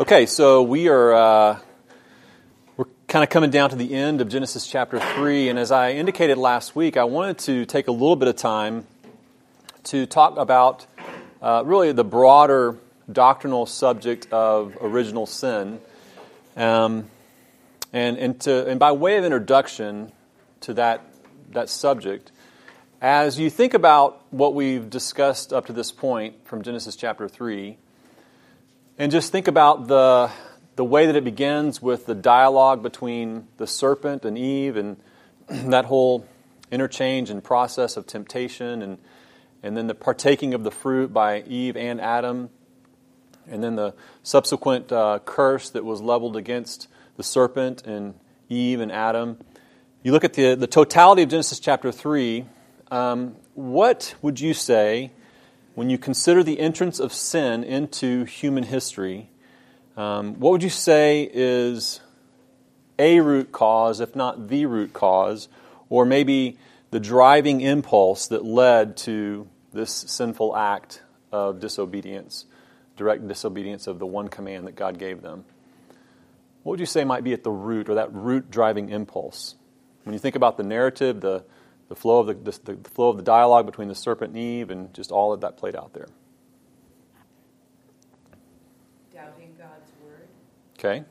Okay, so we are uh, we're kind of coming down to the end of Genesis chapter three, and as I indicated last week, I wanted to take a little bit of time to talk about uh, really the broader doctrinal subject of original sin, um, and and to and by way of introduction to that that subject. As you think about what we've discussed up to this point from Genesis chapter 3, and just think about the, the way that it begins with the dialogue between the serpent and Eve and that whole interchange and process of temptation and, and then the partaking of the fruit by Eve and Adam and then the subsequent uh, curse that was leveled against the serpent and Eve and Adam. You look at the, the totality of Genesis chapter 3, um, what would you say when you consider the entrance of sin into human history, um, what would you say is a root cause, if not the root cause, or maybe the driving impulse that led to this sinful act of disobedience, direct disobedience of the one command that God gave them? What would you say might be at the root or that root driving impulse? When you think about the narrative, the the flow of the, the, the, flow of the dialogue between the serpent and Eve, and just all of that played out there. Doubting God's word. Okay.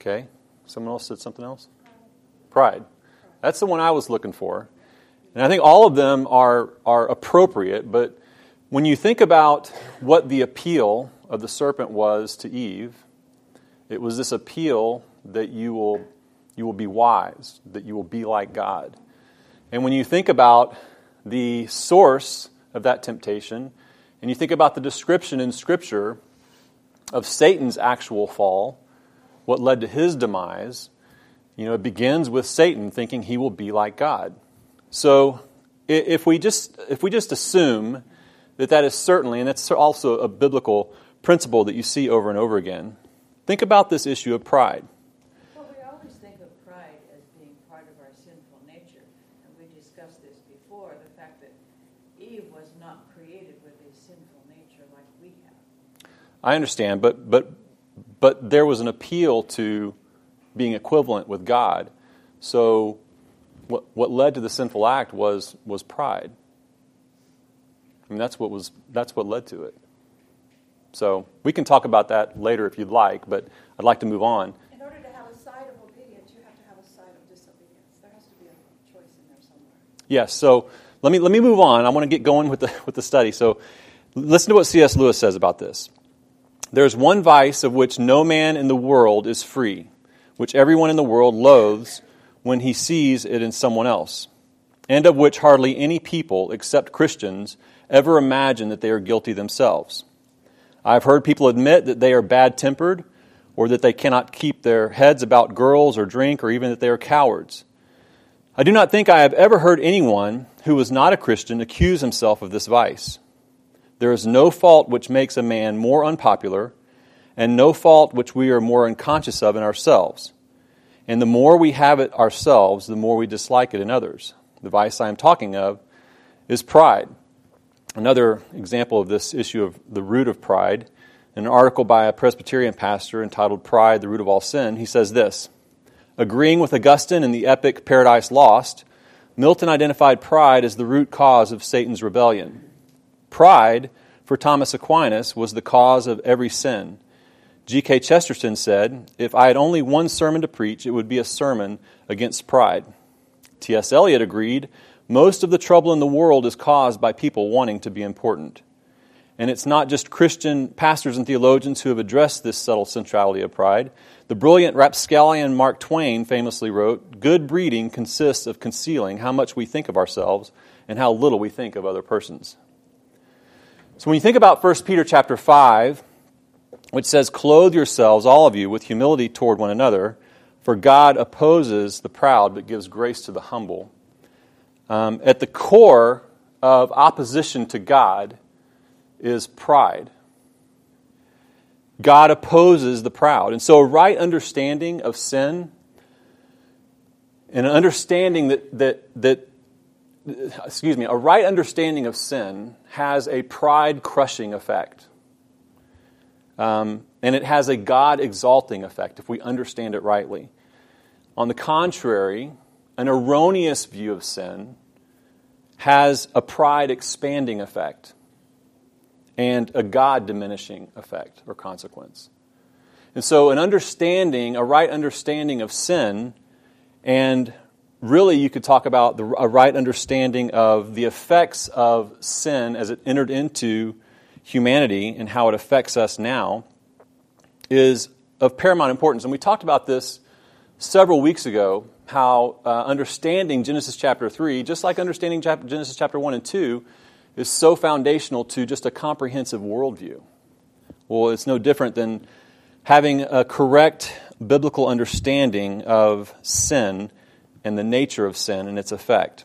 Okay. Someone else said something else? Pride. That's the one I was looking for. And I think all of them are, are appropriate, but when you think about what the appeal of the serpent was to Eve, it was this appeal that you will you will be wise, that you will be like God. And when you think about the source of that temptation, and you think about the description in Scripture of Satan's actual fall, what led to his demise, you know, it begins with Satan thinking he will be like God. So if we just, if we just assume that that is certainly, and that's also a biblical principle that you see over and over again, think about this issue of pride. I understand, but but but there was an appeal to being equivalent with God. So what what led to the sinful act was was pride. I mean that's what was that's what led to it. So we can talk about that later if you'd like, but I'd like to move on. In order to have a side of obedience, you have to have a side of disobedience. There has to be a choice in there somewhere. Yes. So let me let me move on. I want to get going with the with the study. So listen to what C.S. Lewis says about this. There's one vice of which no man in the world is free, which everyone in the world loathes when he sees it in someone else, and of which hardly any people, except Christians, ever imagine that they are guilty themselves. I've heard people admit that they are bad tempered, or that they cannot keep their heads about girls or drink, or even that they are cowards. I do not think I have ever heard anyone who was not a Christian accuse himself of this vice. There is no fault which makes a man more unpopular, and no fault which we are more unconscious of in ourselves. And the more we have it ourselves, the more we dislike it in others. The vice I am talking of is pride. Another example of this issue of the root of pride, in an article by a Presbyterian pastor entitled Pride, the Root of All Sin, he says this Agreeing with Augustine in the epic Paradise Lost, Milton identified pride as the root cause of Satan's rebellion. Pride, for Thomas Aquinas, was the cause of every sin. G.K. Chesterton said, If I had only one sermon to preach, it would be a sermon against pride. T.S. Eliot agreed, Most of the trouble in the world is caused by people wanting to be important. And it's not just Christian pastors and theologians who have addressed this subtle centrality of pride. The brilliant rapscallion Mark Twain famously wrote Good breeding consists of concealing how much we think of ourselves and how little we think of other persons. So when you think about 1 Peter chapter 5, which says, Clothe yourselves, all of you, with humility toward one another, for God opposes the proud but gives grace to the humble. Um, at the core of opposition to God is pride. God opposes the proud. And so, a right understanding of sin and an understanding that, that, that excuse me, a right understanding of sin has a pride crushing effect. Um, and it has a God exalting effect if we understand it rightly. On the contrary, an erroneous view of sin has a pride expanding effect and a God diminishing effect or consequence. And so, an understanding, a right understanding of sin, and really you could talk about the, a right understanding of the effects of sin as it entered into humanity and how it affects us now, is of paramount importance. And we talked about this several weeks ago how uh, understanding Genesis chapter 3, just like understanding Genesis chapter 1 and 2, is so foundational to just a comprehensive worldview. Well, it's no different than having a correct biblical understanding of sin and the nature of sin and its effect.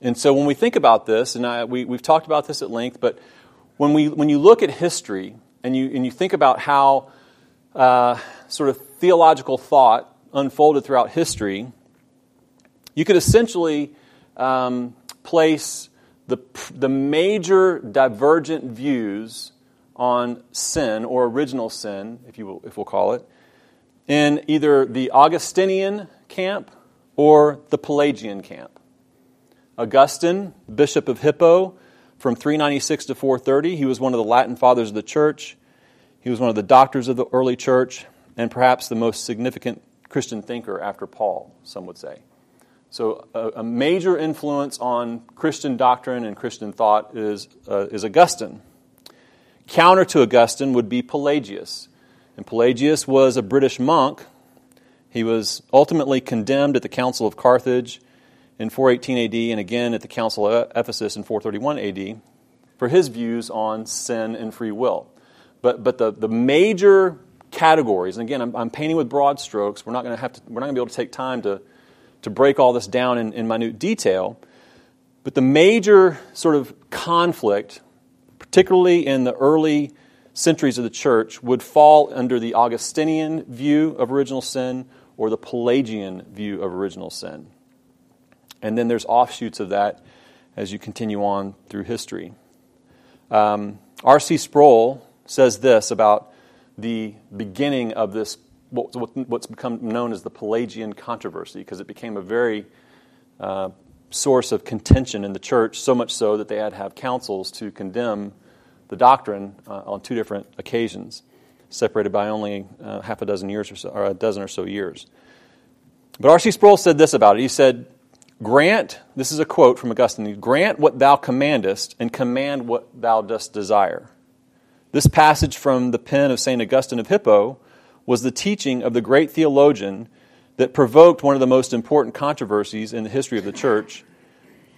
And so when we think about this, and I, we, we've talked about this at length, but when, we, when you look at history and you, and you think about how uh, sort of theological thought unfolded throughout history, you could essentially um, place the, the major divergent views on sin or original sin, if, you will, if we'll call it, in either the Augustinian camp or the Pelagian camp. Augustine, Bishop of Hippo, from 396 to 430, he was one of the Latin fathers of the church. He was one of the doctors of the early church, and perhaps the most significant Christian thinker after Paul, some would say. So, a, a major influence on Christian doctrine and Christian thought is, uh, is Augustine. Counter to Augustine would be Pelagius. And Pelagius was a British monk. He was ultimately condemned at the Council of Carthage in 418 AD and again at the Council of Ephesus in 431 AD for his views on sin and free will. But, but the, the major categories, and again, I'm, I'm painting with broad strokes. We're not going to have to, we're not going to be able to take time to, to break all this down in, in minute detail. But the major sort of conflict, particularly in the early centuries of the church, would fall under the Augustinian view of original sin or the Pelagian view of original sin. And then there's offshoots of that as you continue on through history. Um, R.C. Sproul says this about the beginning of this, what's become known as the Pelagian controversy, because it became a very uh, source of contention in the church, so much so that they had to have councils to condemn the doctrine uh, on two different occasions, separated by only uh, half a dozen years or so, or a dozen or so years. But R.C. Sproul said this about it. He said, Grant, this is a quote from Augustine, grant what thou commandest and command what thou dost desire. This passage from the pen of St. Augustine of Hippo was the teaching of the great theologian that provoked one of the most important controversies in the history of the church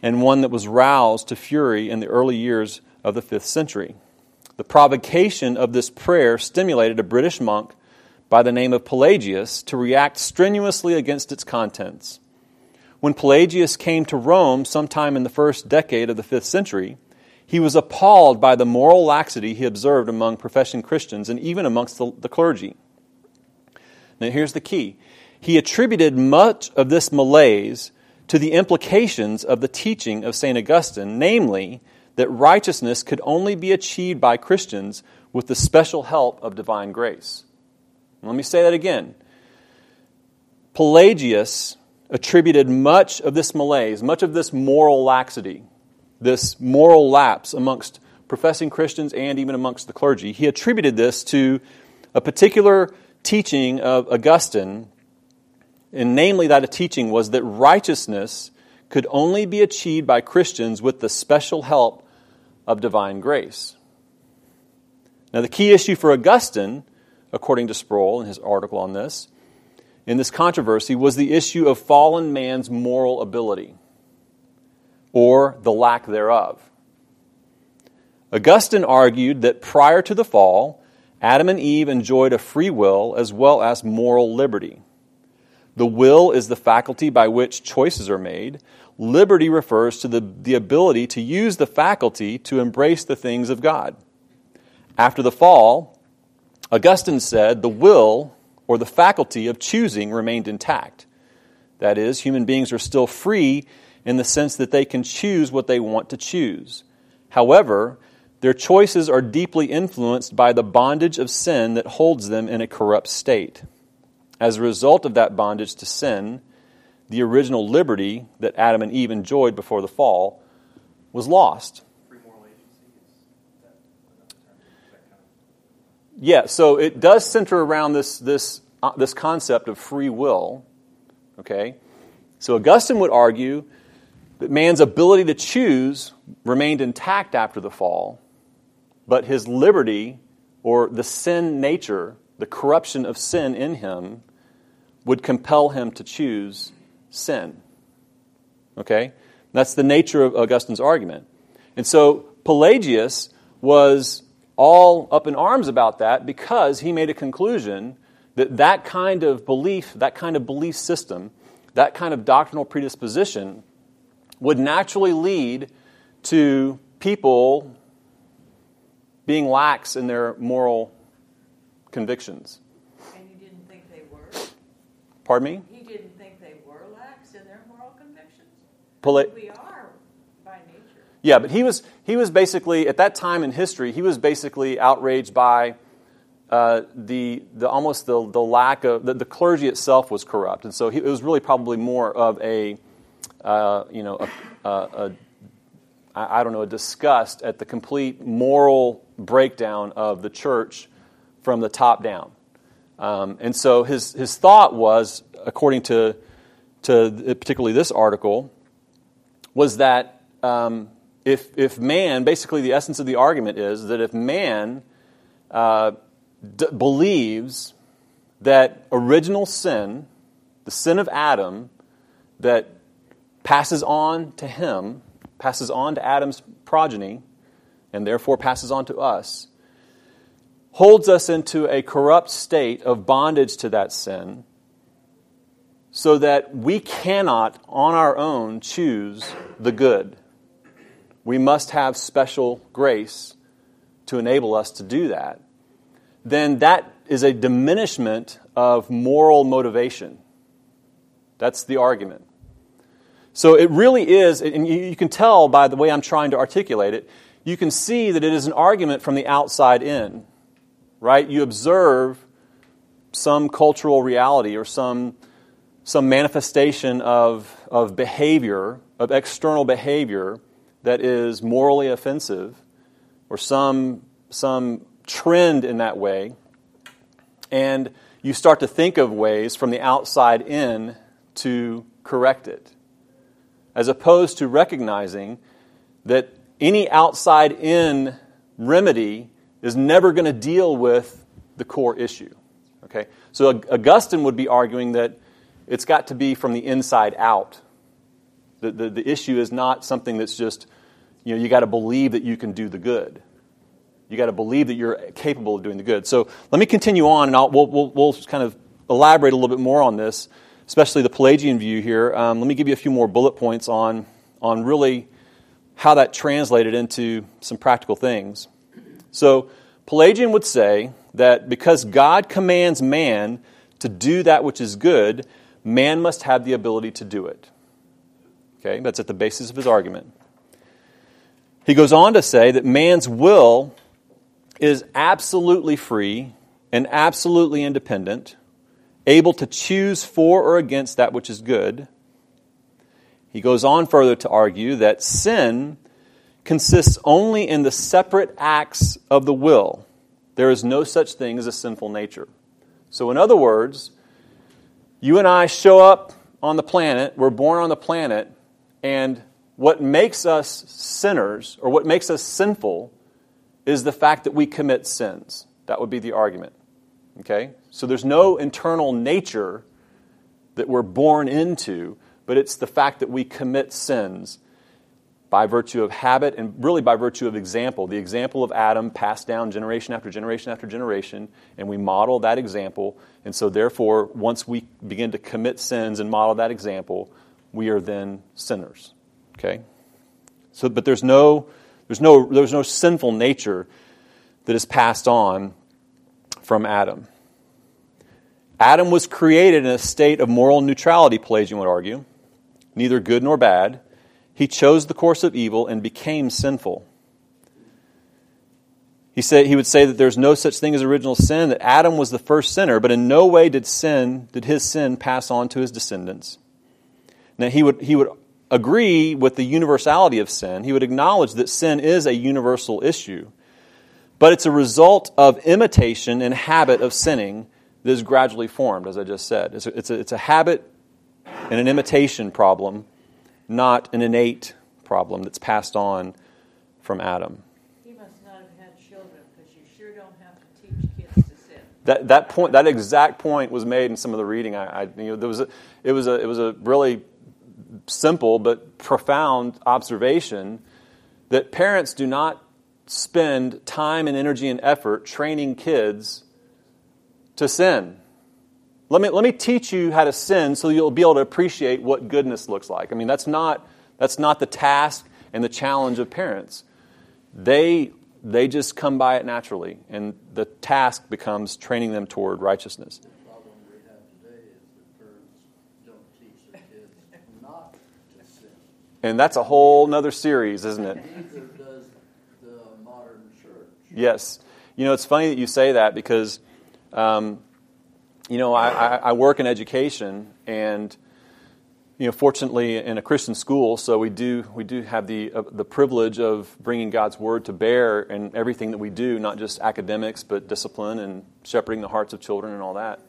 and one that was roused to fury in the early years of the fifth century. The provocation of this prayer stimulated a British monk by the name of Pelagius to react strenuously against its contents. When Pelagius came to Rome sometime in the first decade of the fifth century, he was appalled by the moral laxity he observed among professing Christians and even amongst the, the clergy. Now, here's the key he attributed much of this malaise to the implications of the teaching of St. Augustine, namely, that righteousness could only be achieved by Christians with the special help of divine grace. Let me say that again. Pelagius attributed much of this malaise, much of this moral laxity, this moral lapse amongst professing Christians and even amongst the clergy. He attributed this to a particular teaching of Augustine, and namely that a teaching was that righteousness could only be achieved by Christians with the special help of divine grace. Now, the key issue for Augustine, according to Sproul in his article on this, in this controversy was the issue of fallen man's moral ability or the lack thereof. Augustine argued that prior to the fall, Adam and Eve enjoyed a free will as well as moral liberty. The will is the faculty by which choices are made. Liberty refers to the, the ability to use the faculty to embrace the things of God. After the fall, Augustine said the will or the faculty of choosing remained intact. That is, human beings are still free in the sense that they can choose what they want to choose. However, Their choices are deeply influenced by the bondage of sin that holds them in a corrupt state. As a result of that bondage to sin, the original liberty that Adam and Eve enjoyed before the fall was lost. Yeah, so it does center around this, this, uh, this concept of free will. Okay? So Augustine would argue that man's ability to choose remained intact after the fall, but his liberty, or the sin nature, the corruption of sin in him, would compel him to choose sin. Okay? That's the nature of Augustine's argument. And so Pelagius was all up in arms about that because he made a conclusion that that kind of belief, that kind of belief system, that kind of doctrinal predisposition would naturally lead to people being lax in their moral convictions. And you didn't think they were? Pardon me? He didn't think they were lax in their moral convictions? Pela- we are by nature. Yeah, but he was he was basically at that time in history he was basically outraged by uh, the the almost the the lack of the, the clergy itself was corrupt, and so he, it was really probably more of a uh, you know a, a, a I don't know a disgust at the complete moral breakdown of the church from the top down, um, and so his his thought was according to to particularly this article was that um, if if man basically the essence of the argument is that if man uh, d- believes that original sin, the sin of Adam, that passes on to him, passes on to Adam's progeny, and therefore passes on to us, holds us into a corrupt state of bondage to that sin, so that we cannot on our own choose the good. We must have special grace to enable us to do that then that is a diminishment of moral motivation. That's the argument. So it really is, and you can tell by the way I'm trying to articulate it, you can see that it is an argument from the outside in, right? You observe some cultural reality or some, some manifestation of, of behavior, of external behavior that is morally offensive, or some, some trend in that way, and you start to think of ways from the outside in to correct it, as opposed to recognizing that any outside in remedy is never going to deal with the core issue. Okay? So Augustine would be arguing that it's got to be from the inside out. The, the, the issue is not something that's just, you know, you got to believe that you can do the good. You got to believe that you're capable of doing the good. So let me continue on, and I'll, we'll, we'll, we'll kind of elaborate a little bit more on this, especially the Pelagian view here. Um, let me give you a few more bullet points on, on really how that translated into some practical things. So, Pelagian would say that because God commands man to do that which is good, man must have the ability to do it. Okay, that's at the basis of his argument. He goes on to say that man's will is absolutely free and absolutely independent, able to choose for or against that which is good. He goes on further to argue that sin consists only in the separate acts of the will. There is no such thing as a sinful nature. So, in other words, you and I show up on the planet, we're born on the planet, and what makes us sinners, or what makes us sinful, is the fact that we commit sins. That would be the argument. Okay? So there's no internal nature that we're born into, but it's the fact that we commit sins by virtue of habit and really by virtue of example. The example of Adam passed down generation after generation after generation, and we model that example. And so, therefore, once we begin to commit sins and model that example, we are then sinners. Okay? So, but there's no there's no, there's no sinful nature that is passed on from Adam. Adam was created in a state of moral neutrality, Pelagian would argue, neither good nor bad. He chose the course of evil and became sinful. he said he would say that there's no such thing as original sin, that Adam was the first sinner, but in no way did sin did his sin pass on to his descendants. Now he would he would agree with the universality of sin. He would acknowledge that sin is a universal issue. But it's a result of imitation and habit of sinning that is gradually formed, as I just said. It's a, it's a, it's a habit and an imitation problem, not an innate problem that's passed on from Adam. He must not have had children, because you sure don't have to teach kids to sin. That, that point, that exact point was made in some of the reading. I, I you know, there was a, it was a, it was a really simple but profound observation that parents do not spend time and energy and effort training kids to sin. Let me, let me teach you how to sin so you'll be able to appreciate what goodness looks like. I mean, that's not, that's not the task and the challenge of parents. They, they just come by it naturally, and the task becomes training them toward righteousness. The problem we have today is that parents don't teach their kids not to sin. And that's a whole nother series, isn't it? Neither does the modern church. Yes. You know, it's funny that you say that because, um, you know, I, I, work in education and, you know, fortunately in a Christian school, so we do, we do have the, uh, the privilege of bringing God's word to bear in everything that we do, not just academics, but discipline and shepherding the hearts of children and all that.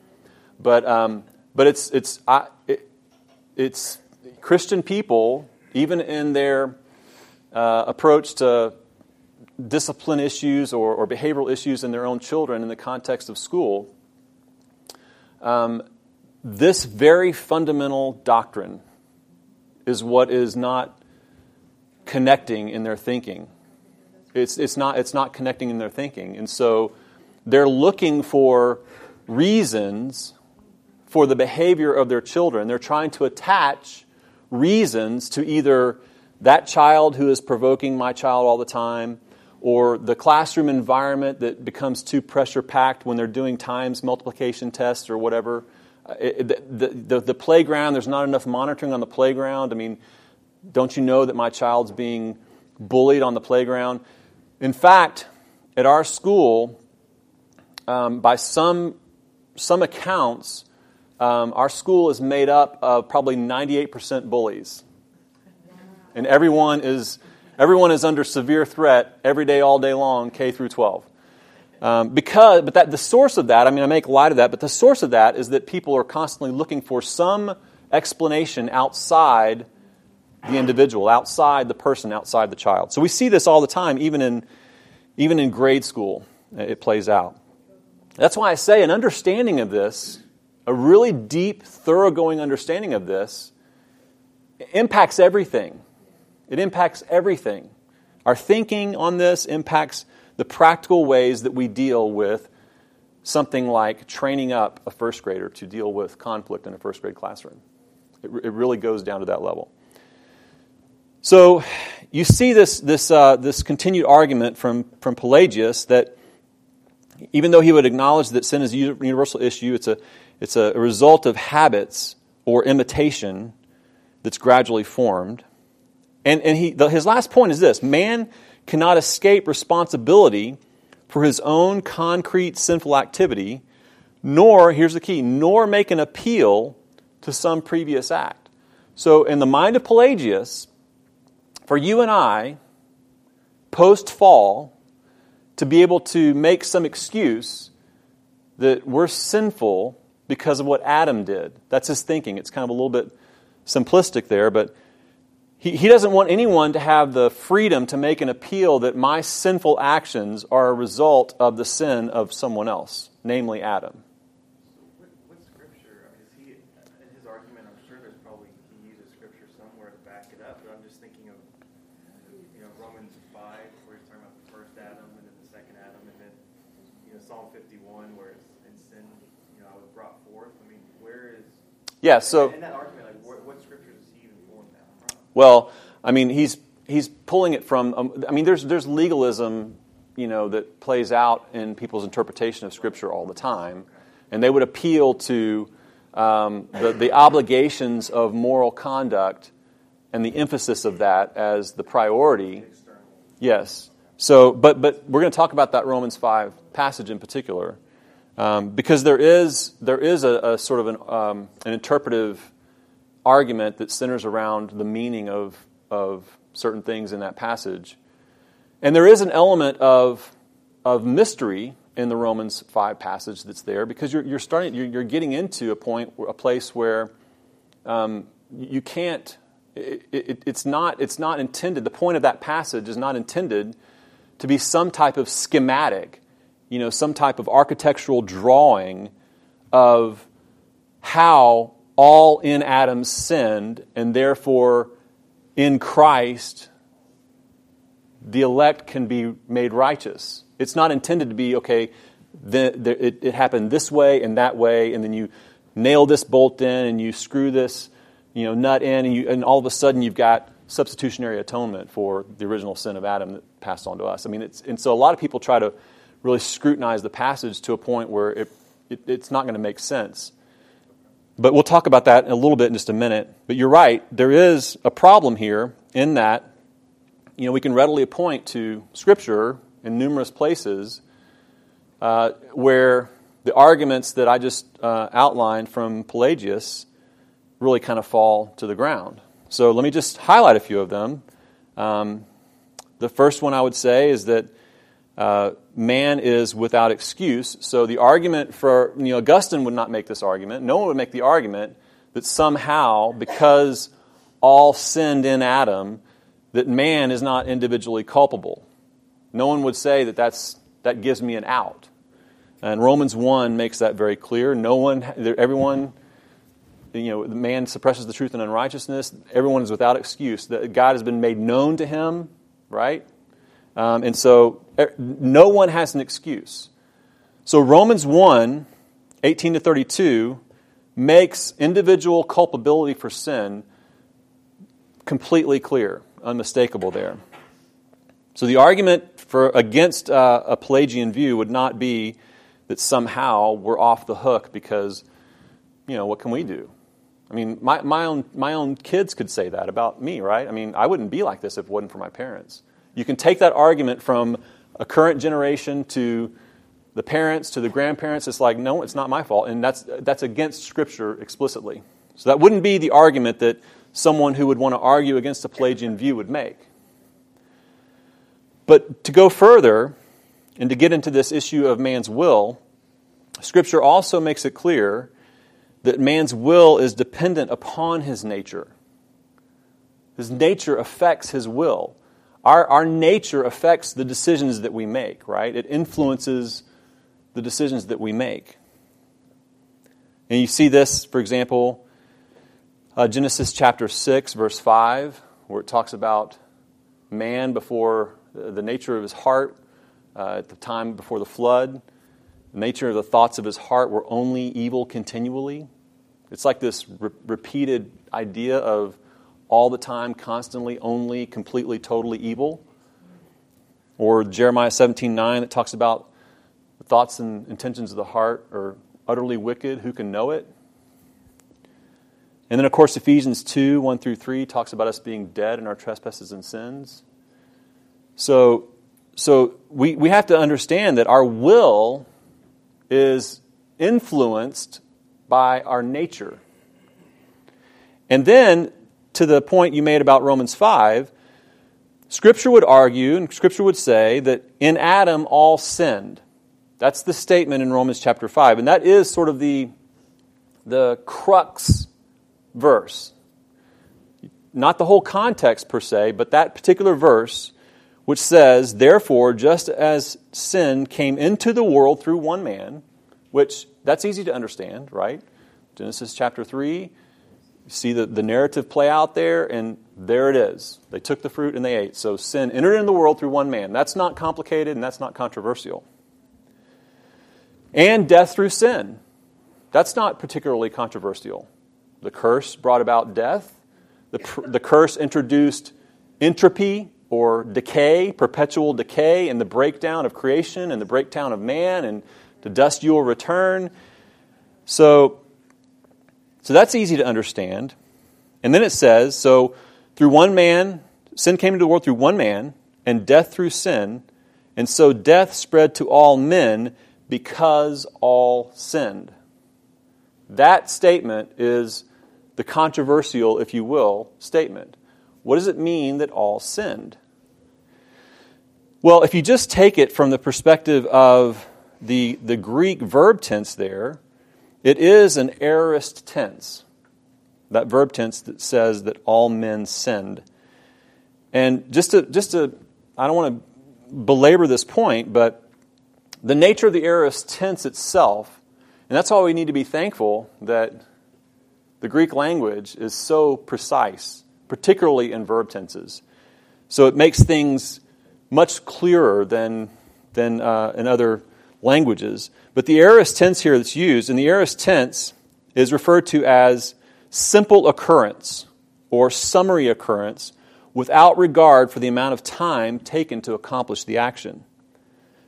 But, um, but it's, it's, I, it, it's Christian people, even in their uh, approach to discipline issues or, or behavioral issues in their own children in the context of school, um, this very fundamental doctrine is what is not connecting in their thinking. It's, it's, not, it's not connecting in their thinking. And so they're looking for reasons for the behavior of their children. They're trying to attach reasons to either that child who is provoking my child all the time or the classroom environment that becomes too pressure packed when they're doing times multiplication tests or whatever. Uh, it- the, the, the playground, there's not enough monitoring on the playground. I mean, don't you know that my child's being bullied on the playground? In fact, at our school, um, by some, some accounts, um, our school is made up of probably 98% bullies. And everyone is, everyone is under severe threat every day, all day long, K through 12. Um, because, but that the source of that, I mean, I make light of that, but the source of that is that people are constantly looking for some explanation outside the individual, outside the person, outside the child. So we see this all the time, even in, even in grade school, it plays out. That's why I say an understanding of this, a really deep, thoroughgoing understanding of this, impacts everything. It impacts everything. Our thinking on this impacts the practical ways that we deal with something like training up a first grader to deal with conflict in a first grade classroom. It, it really goes down to that level. So you see this, this, uh, this continued argument from, from Pelagius that even though he would acknowledge that sin is a universal issue, it's a, it's a result of habits or imitation that's gradually formed. And, and he, the, his last point is this man cannot escape responsibility for his own concrete sinful activity, nor, here's the key, nor make an appeal to some previous act. So, in the mind of Pelagius, for you and I, post fall, to be able to make some excuse that we're sinful because of what Adam did. That's his thinking. It's kind of a little bit simplistic there, but he, he doesn't want anyone to have the freedom to make an appeal that my sinful actions are a result of the sin of someone else, namely Adam. What, what scripture, I mean, is he, in his argument, I'm sure there's probably, he uses scripture somewhere to back it up, but I'm just thinking of, you know, Romans 5, where he's talking about the first Adam and then the second Adam, and Well, I mean, he's he's pulling it from. Um, I mean, there's there's legalism, you know, that plays out in people's interpretation of Scripture all the time, and they would appeal to um, the the obligations of moral conduct and the emphasis of that as the priority. Yes, So, but, but we're going to talk about that Romans 5 passage in particular um, because there is, there is a, a sort of an, um, an interpretive argument that centers around the meaning of, of certain things in that passage. And there is an element of, of mystery in the Romans 5 passage that's there because you're, you're starting, you're, you're getting into a point, a place where um, you can't, it, it, it's, not, it's not intended, the point of that passage is not intended to be some type of schematic, you know, some type of architectural drawing of how all in Adam sinned, and therefore in Christ the elect can be made righteous. It's not intended to be, okay, the, the, it, it happened this way and that way, and then you nail this bolt in and you screw this you know, nut in, and, you, and all of a sudden you've got substitutionary atonement for the original sin of Adam that passed on to us. I mean, it's, and so a lot of people try to really scrutinize the passage to a point where it, it, it's not going to make sense. But we'll talk about that in a little bit in just a minute. But you're right, there is a problem here in that, you know, we can readily point to Scripture in numerous places uh, where the arguments that I just uh, outlined from Pelagius really kind of fall to the ground. So let me just highlight a few of them. Um, the first one I would say is that uh, man is without excuse. So the argument for, you know, Augustine would not make this argument. No one would make the argument that somehow, because all sinned in Adam, that man is not individually culpable. No one would say that that's, that gives me an out. And Romans 1 makes that very clear. No one, everyone, you know, man suppresses the truth in unrighteousness. Everyone is without excuse. That God has been made known to him, right? Um, and so no one has an excuse. So Romans 1 18 to 32 makes individual culpability for sin completely clear, unmistakable there. So the argument for against uh, a Pelagian view would not be that somehow we're off the hook because, you know, what can we do? I mean, my, my, own, my own kids could say that about me, right? I mean, I wouldn't be like this if it wasn't for my parents. You can take that argument from a current generation to the parents to the grandparents. It's like, no, it's not my fault. And that's, that's against Scripture explicitly. So that wouldn't be the argument that someone who would want to argue against a Pelagian view would make. But to go further and to get into this issue of man's will, Scripture also makes it clear that man's will is dependent upon his nature. His nature affects his will our, our nature affects the decisions that we make, right? It influences the decisions that we make. And you see this, for example, uh, Genesis chapter 6, verse 5, where it talks about man before the nature of his heart uh, at the time before the flood. The nature of the thoughts of his heart were only evil continually. It's like this re- repeated idea of all the time, constantly, only, completely, totally evil. Or Jeremiah 17 9 that talks about the thoughts and intentions of the heart are utterly wicked. Who can know it? And then, of course, Ephesians 2 1 through 3 talks about us being dead in our trespasses and sins. So, so we, we have to understand that our will is influenced by our nature. And then to the point you made about Romans 5, Scripture would argue, and Scripture would say, that in Adam all sinned. That's the statement in Romans chapter 5. And that is sort of the, the crux verse. Not the whole context per se, but that particular verse, which says, Therefore, just as sin came into the world through one man, which that's easy to understand, right? Genesis chapter 3, you see the, the narrative play out there, and there it is. They took the fruit and they ate. So sin entered into the world through one man. That's not complicated and that's not controversial. And death through sin. That's not particularly controversial. The curse brought about death. The, the curse introduced entropy or decay, perpetual decay, and the breakdown of creation and the breakdown of man, and to dust you will return. So so that's easy to understand. And then it says, so through one man, sin came into the world through one man, and death through sin, and so death spread to all men because all sinned. That statement is the controversial, if you will, statement. What does it mean that all sinned? Well, if you just take it from the perspective of the, the Greek verb tense there, it is an aorist tense. That verb tense that says that all men sinned. And just to, just to I don't want to belabor this point, but the nature of the aorist tense itself, and that's why we need to be thankful that the Greek language is so precise, particularly in verb tenses. So it makes things much clearer than, than uh, in other languages. But the aorist tense here that's used, and the aorist tense is referred to as simple occurrence or summary occurrence without regard for the amount of time taken to accomplish the action.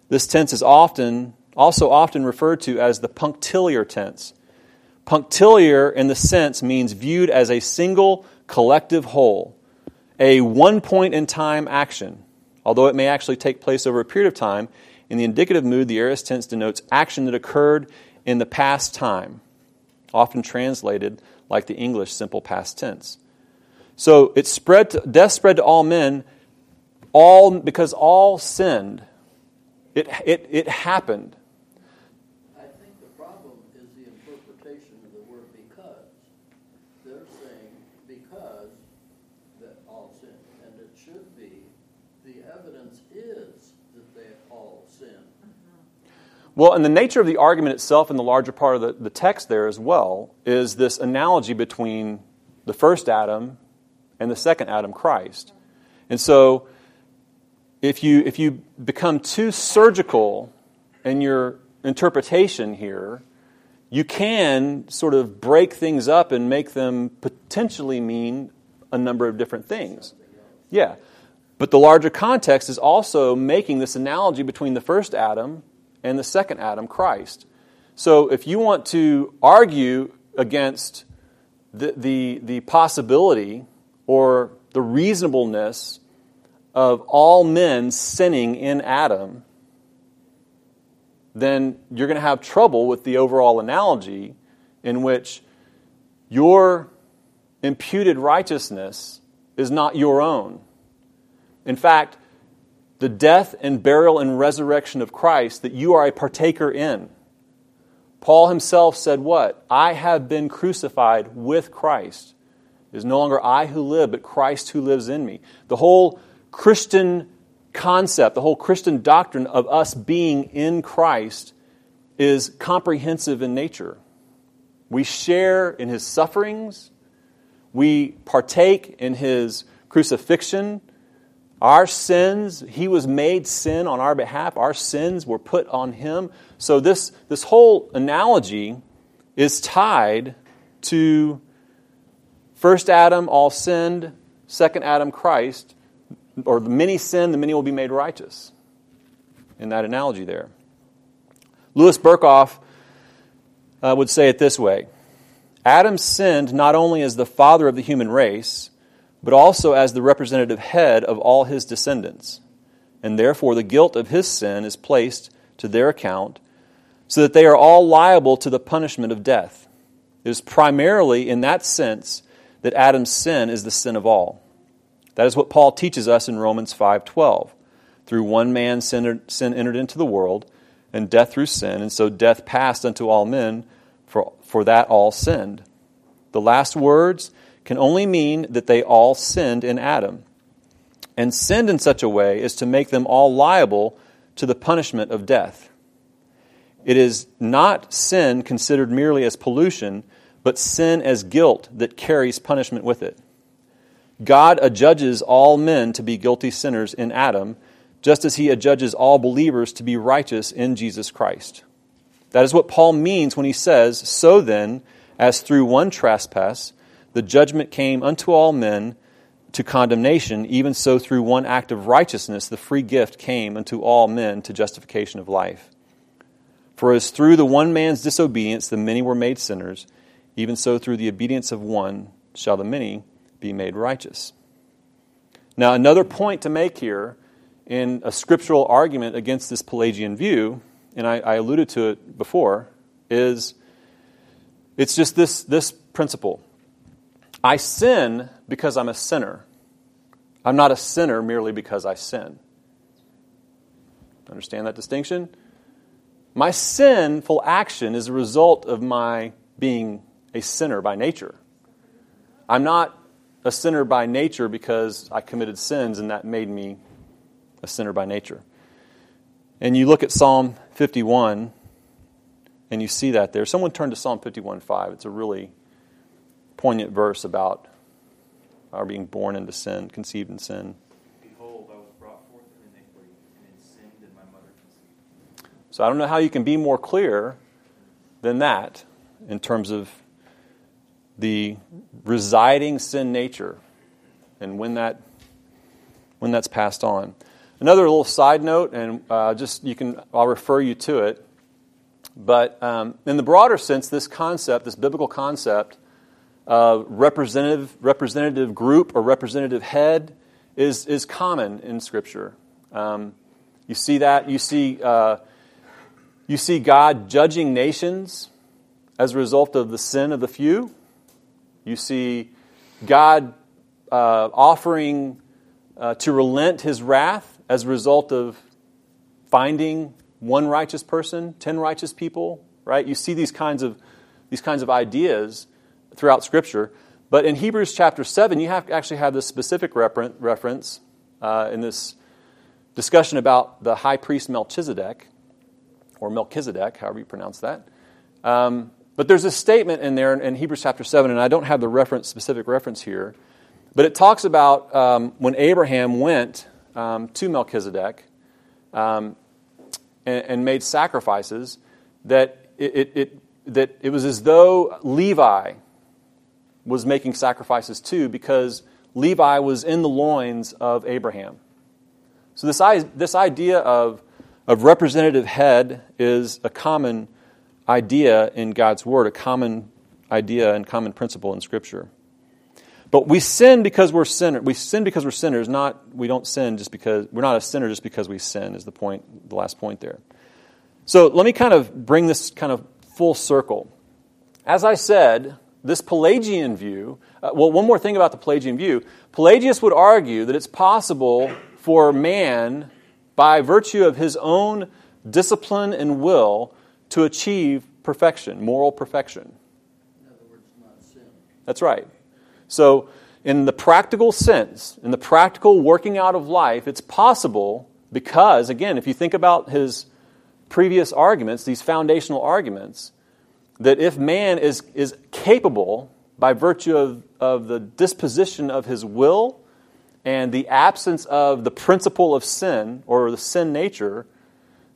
This tense is often also often referred to as the punctiliar tense. Punctiliar in the sense means viewed as a single collective whole, a one point in time action. Although it may actually take place over a period of time, in the indicative mood, the aorist tense denotes action that occurred in the past time, often translated like the English simple past tense. So it spread to, death spread to all men, all because all sinned. It, it, it happened. I think the problem is the interpretation of the word because. They're saying because that all sin, and it should be the evidence is that they all sin. Well, and the nature of the argument itself and the larger part of the, the text there as well is this analogy between the first Adam and the second Adam, Christ. And so if you, if you become too surgical in your interpretation here, you can sort of break things up and make them potentially mean a number of different things. Yeah. But the larger context is also making this analogy between the first Adam and the second Adam, Christ. So if you want to argue against the, the, the possibility or the reasonableness of all men sinning in Adam, then you're going to have trouble with the overall analogy in which your imputed righteousness is not your own. In fact, the death and burial and resurrection of Christ that you are a partaker in. Paul himself said, What? I have been crucified with Christ. It is no longer I who live, but Christ who lives in me. The whole Christian concept, the whole Christian doctrine of us being in Christ is comprehensive in nature. We share in his sufferings, we partake in his crucifixion. Our sins, he was made sin on our behalf. Our sins were put on him. So, this, this whole analogy is tied to first Adam, all sinned, second Adam, Christ, or the many sin, the many will be made righteous. In that analogy there. Louis Berkhof uh, would say it this way Adam sinned not only as the father of the human race, but also as the representative head of all his descendants. And therefore, the guilt of his sin is placed to their account, so that they are all liable to the punishment of death. It is primarily in that sense that Adam's sin is the sin of all. That is what Paul teaches us in Romans 5:12. Through one man sin, entered into the world, and death through sin, and so death passed unto all men, for, for that all sinned. The last words can only mean that they all sinned in Adam, and sinned in such a way as to make them all liable to the punishment of death. It is not sin considered merely as pollution, but sin as guilt that carries punishment with it. God adjudges all men to be guilty sinners in Adam, just as he adjudges all believers to be righteous in Jesus Christ. That is what Paul means when he says, So then, as through one trespass the judgment came unto all men to condemnation, even so through one act of righteousness the free gift came unto all men to justification of life. For as through the one man's disobedience the many were made sinners, even so through the obedience of one shall the many be made righteous. Now, another point to make here in a scriptural argument against this Pelagian view, and I, I alluded to it before, is it's just this, this principle. I sin because I'm a sinner. I'm not a sinner merely because I sin. Understand that distinction? My sinful action is a result of my being a sinner by nature. I'm not a sinner by nature because I committed sins and that made me a sinner by nature. And you look at Psalm 51 and you see that there. Someone turn to Psalm 51:5. It's a really poignant verse about our being born into sin, conceived in sin. Behold, I was brought forth in iniquity, and in sin did my mother conceive. So I don't know how you can be more clear than that in terms of the residing sin nature and when that when that's passed on. Another little side note, and uh, just you can I'll refer you to it. But um, in the broader sense, this concept, this biblical concept of representative representative group or representative head, is is common in Scripture. Um, you see that you see uh, you see God judging nations as a result of the sin of the few. You see God uh, offering uh, to relent His wrath as a result of finding one righteous person, ten righteous people, right? You see these kinds of these kinds of ideas throughout Scripture. But in Hebrews chapter seven, you have actually have this specific refer- reference uh, in this discussion about the high priest Melchizedek, or Melchizedek, however you pronounce that. Um, but there's a statement in there in Hebrews chapter 7, and I don't have the reference, specific reference here, but it talks about um, when Abraham went um, to Melchizedek um, and, and, made sacrifices, that it, it, it, that it was as though Levi was making sacrifices too, because Levi was in the loins of Abraham. So this, this idea of, of representative head is a common idea in God's Word, a common idea and common principle in Scripture. But we sin because we're sinners. We sin because we're sinners, not we don't sin just because we're not a sinner just because we sin is the point, the last point there. So let me kind of bring this kind of full circle. As I said, this Pelagian view, uh, well, one more thing about the Pelagian view. Pelagius would argue that it's possible for man, by virtue of his own discipline and will, to achieve perfection, moral perfection. In other words, not sin. That's right. So, in the practical sense, in the practical working out of life, it's possible because, again, if you think about his previous arguments, these foundational arguments, that if man is, is capable, by virtue of, of the disposition of his will and the absence of the principle of sin or the sin nature,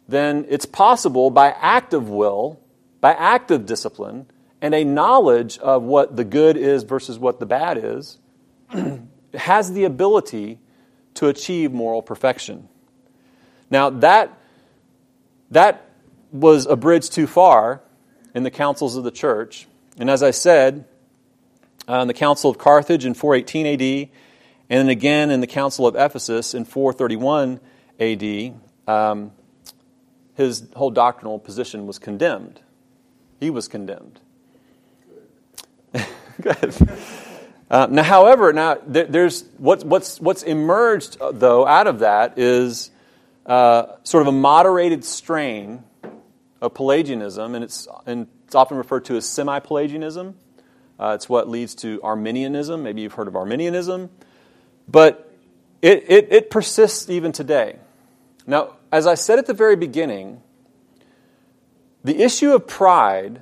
then it's possible by active will, by active discipline, and a knowledge of what the good is versus what the bad is, has the ability to achieve moral perfection. Now, that, that was a bridge too far in the councils of the church. And as I said, uh, in the Council of Carthage in 418 AD, and then again in the Council of Ephesus in 431 AD, um, his whole doctrinal position was condemned. He was condemned. Good. Uh, now, however, now there, there's what's what's what's emerged uh, though out of that is uh, sort of a moderated strain of Pelagianism, and it's and it's often referred to as semi-Pelagianism. Uh, it's what leads to Arminianism. Maybe you've heard of Arminianism, but it, it, it persists even today. Now, as I said at the very beginning, the issue of pride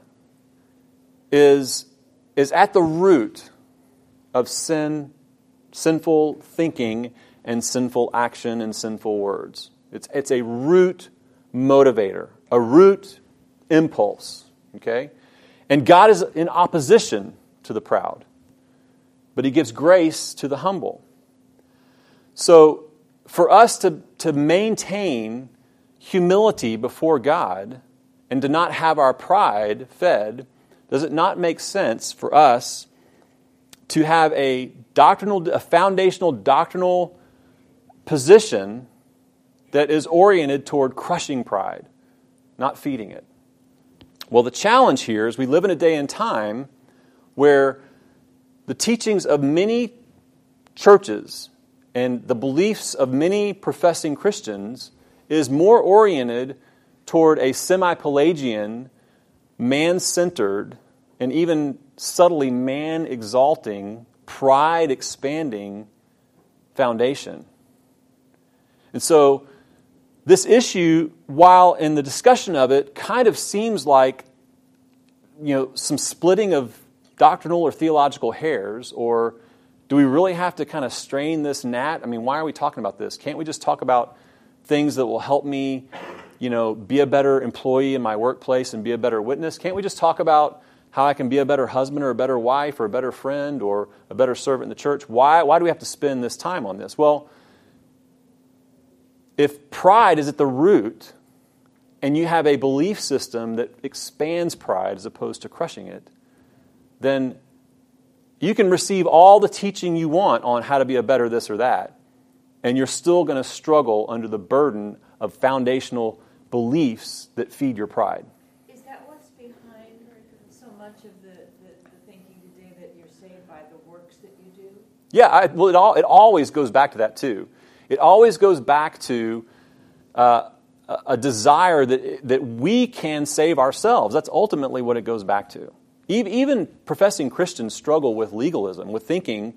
is, is at the root of sin, sinful thinking, and sinful action and sinful words. It's, it's a root motivator, a root impulse. Okay? And God is in opposition to the proud, but He gives grace to the humble. So, for us to, to maintain humility before God and to not have our pride fed, does it not make sense for us to have a doctrinal, a foundational doctrinal position that is oriented toward crushing pride, not feeding it. Well, the challenge here is we live in a day and time where the teachings of many churches and the beliefs of many professing Christians is more oriented toward a semi Pelagian, man centered, and even subtly man exalting, pride expanding foundation. And so, this issue, while in the discussion of it, kind of seems like you know, some splitting of doctrinal or theological hairs, or do we really have to kind of strain this gnat? I mean, why are we talking about this? Can't we just talk about things that will help me, you know, be a better employee in my workplace and be a better witness? Can't we just talk about how I can be a better husband or a better wife or a better friend or a better servant in the church? Why, why do we have to spend this time on this? Well, if pride is at the root and you have a belief system that expands pride as opposed to crushing it, then you can receive all the teaching you want on how to be a better this or that, and you're still going to struggle under the burden of foundational beliefs that feed your pride. Is that what's behind so much of the, the, the thinking today that you're saved by the works that you do? Yeah, I, well, it, all, it always goes back to that too. It always goes back to uh, a, desire that, that we can save ourselves. That's ultimately what it goes back to. Even professing Christians struggle with legalism, with thinking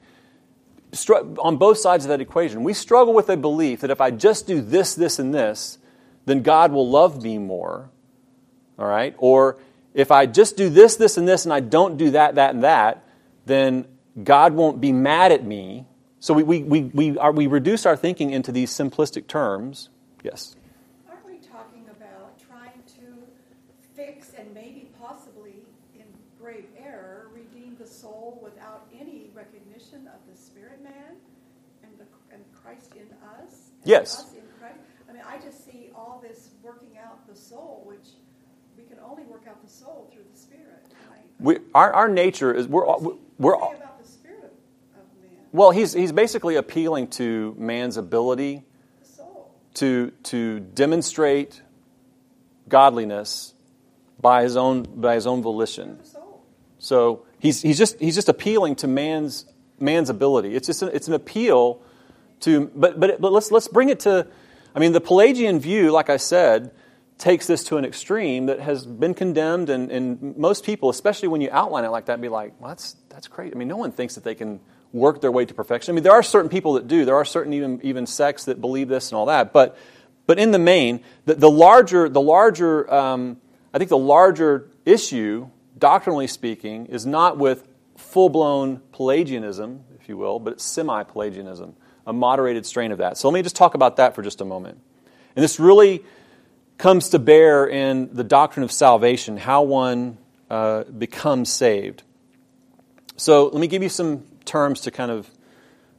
on both sides of that equation. We struggle with a belief that if I just do this, this, and this, then God will love me more. All right? Or if I just do this, this, and this, and I don't do that, that, and that, then God won't be mad at me. So we, we, we, we, are, we reduce our thinking into these simplistic terms. Yes? Aren't we talking about trying to fix and maybe possibly, in grave error, redeem the soul without any recognition of the spirit man and, the, and Christ in us? Yes. Us in Christ? I mean, I just see all this working out the soul, which we can only work out the soul through the spirit. right? We, our, our nature is, we're, we're, he all- say about the spirit of, of man, well, he's, he's basically appealing to man's ability to, to demonstrate godliness by his own, by his own volition. So he's, he's, just, he's just appealing to man's, man's ability. It's just an, it's an appeal to, but, but, but let's, let's bring it to, I mean, the Pelagian view, like I said, takes this to an extreme that has been condemned, and, and most people, especially when you outline it like that, be like, well, that's, that's great. I mean, no one thinks that they can work their way to perfection. I mean, there are certain people that do. There are certain even, even sects that believe this and all that. But, but in the main, the, the larger, the larger um, I think the larger issue, doctrinally speaking, is not with full blown Pelagianism, if you will, but it's semi Pelagianism, a moderated strain of that. So let me just talk about that for just a moment. And this really comes to bear in the doctrine of salvation, how one uh, becomes saved. So let me give you some terms to kind of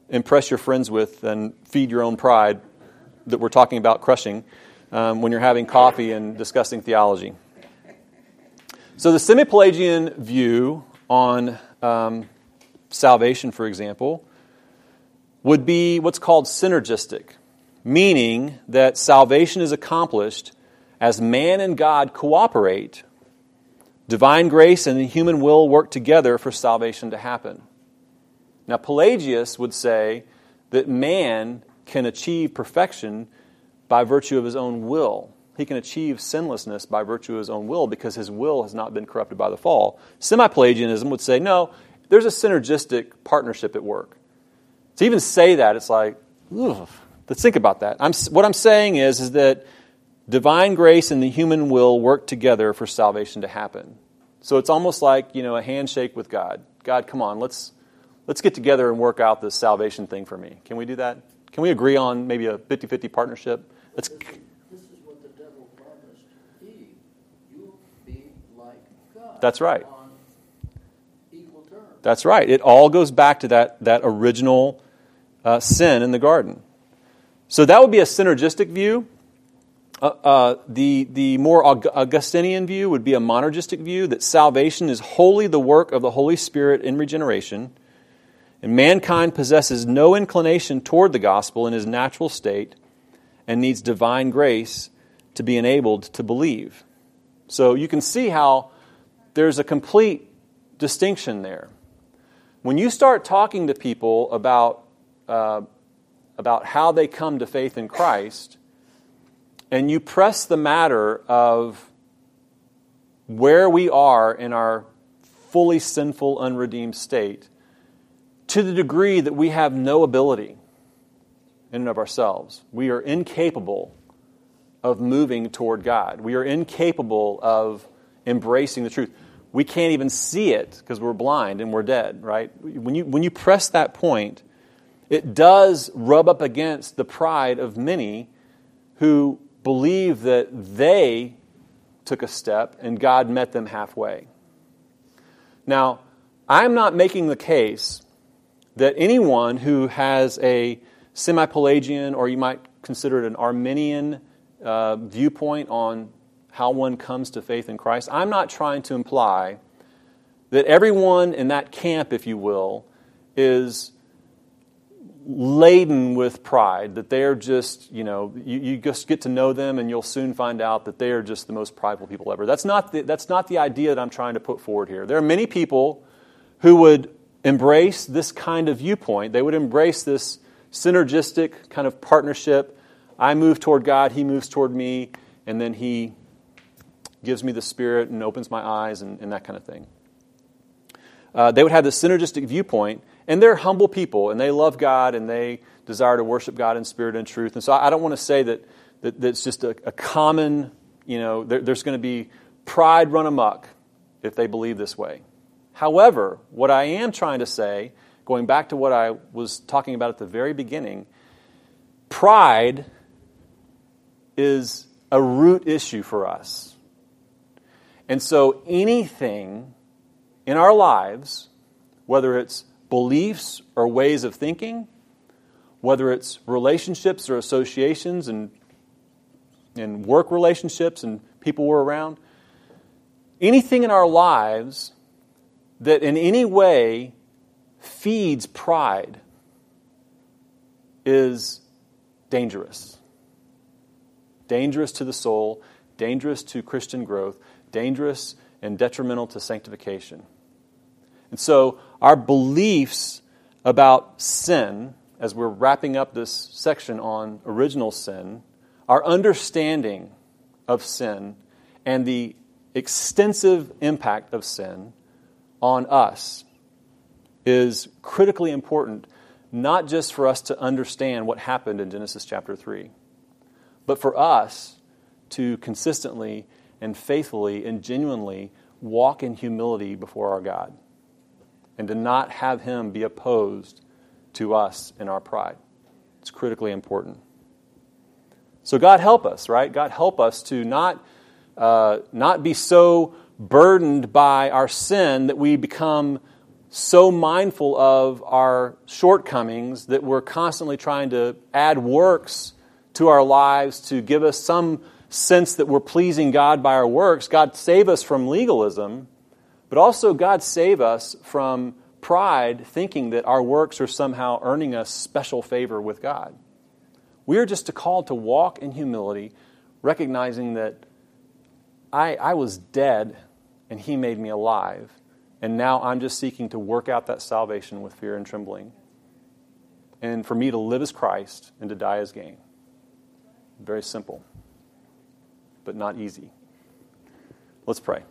impress your friends with and feed your own pride that we're talking about crushing um, when you're having coffee and discussing theology. So, the semi Pelagian view on um, salvation, for example, would be what's called synergistic, meaning that salvation is accomplished as man and God cooperate. Divine grace and the human will work together for salvation to happen. Now, Pelagius would say that man can achieve perfection by virtue of his own will. He can achieve sinlessness by virtue of his own will because his will has not been corrupted by the fall. Semi Pelagianism would say, no, there's a synergistic partnership at work. To even say that, it's like, ugh, let's think about that. I'm, what I'm saying is, is that divine grace and the human will work together for salvation to happen. So it's almost like, you know, a handshake with God. God, come on, let's, let's get together and work out this salvation thing for me. Can we do that? Can we agree on maybe a 50 50 partnership? Let's, This This is what the devil promised Eve. You'll be like God. That's right. On equal terms. That's right. It all goes back to that, that original uh, sin in the garden. So that would be a synergistic view. Uh, uh, the, the more Augustinian view would be a monergistic view that salvation is wholly the work of the Holy Spirit in regeneration, and mankind possesses no inclination toward the gospel in his natural state, and needs divine grace to be enabled to believe. So you can see how there's a complete distinction there. When you start talking to people about, uh, about how they come to faith in Christ, and you press the matter of where we are in our fully sinful, unredeemed state, to the degree that we have no ability in and of ourselves. We are incapable of moving toward God. We are incapable of embracing the truth. We can't even see it because we're blind and we're dead, right? When you, when you press that point, it does rub up against the pride of many who believe that they took a step and God met them halfway. Now, I'm not making the case that anyone who has a semi Pelagian or you might consider it an Arminian uh, viewpoint on how one comes to faith in Christ, I'm not trying to imply that everyone in that camp, if you will, is laden with pride, that they're just, you know, you, you, just get to know them and you'll soon find out that they are just the most prideful people ever. That's not, the, that's not the idea that I'm trying to put forward here. There are many people who would embrace this kind of viewpoint. They would embrace this synergistic kind of partnership. I move toward God, He moves toward me, and then He gives me the Spirit and opens my eyes and, and that kind of thing. Uh, they would have this synergistic viewpoint and they're humble people, and they love God, and they desire to worship God in spirit and truth. And so I don't want to say that, that, that it's just a, a common, you know, there, there's going to be pride run amok if they believe this way. However, what I am trying to say, going back to what I was talking about at the very beginning, pride is a root issue for us. And so anything in our lives, whether it's beliefs or ways of thinking, whether it's relationships or associations and, and work relationships and people we're around, anything in our lives that in any way feeds pride is dangerous. Dangerous to the soul, dangerous to Christian growth, dangerous and detrimental to sanctification. And so, our beliefs about sin, as we're wrapping up this section on original sin, our understanding of sin and the extensive impact of sin on us is critically important, not just for us to understand what happened in Genesis chapter 3, but for us to consistently and faithfully and genuinely walk in humility before our God and to not have Him be opposed to us in our pride. It's critically important. So, God help us, right? God help us to not, uh, not be so burdened by our sin that we become so mindful of our shortcomings that we're constantly trying to add works to our lives to give us some sense that we're pleasing God by our works. God save us from legalism but also, God save us from pride, thinking that our works are somehow earning us special favor with God. We are just called to walk in humility, recognizing that I, I was dead and He made me alive. And now I'm just seeking to work out that salvation with fear and trembling. And for me to live as Christ and to die as gain. Very simple, but not easy. Let's pray.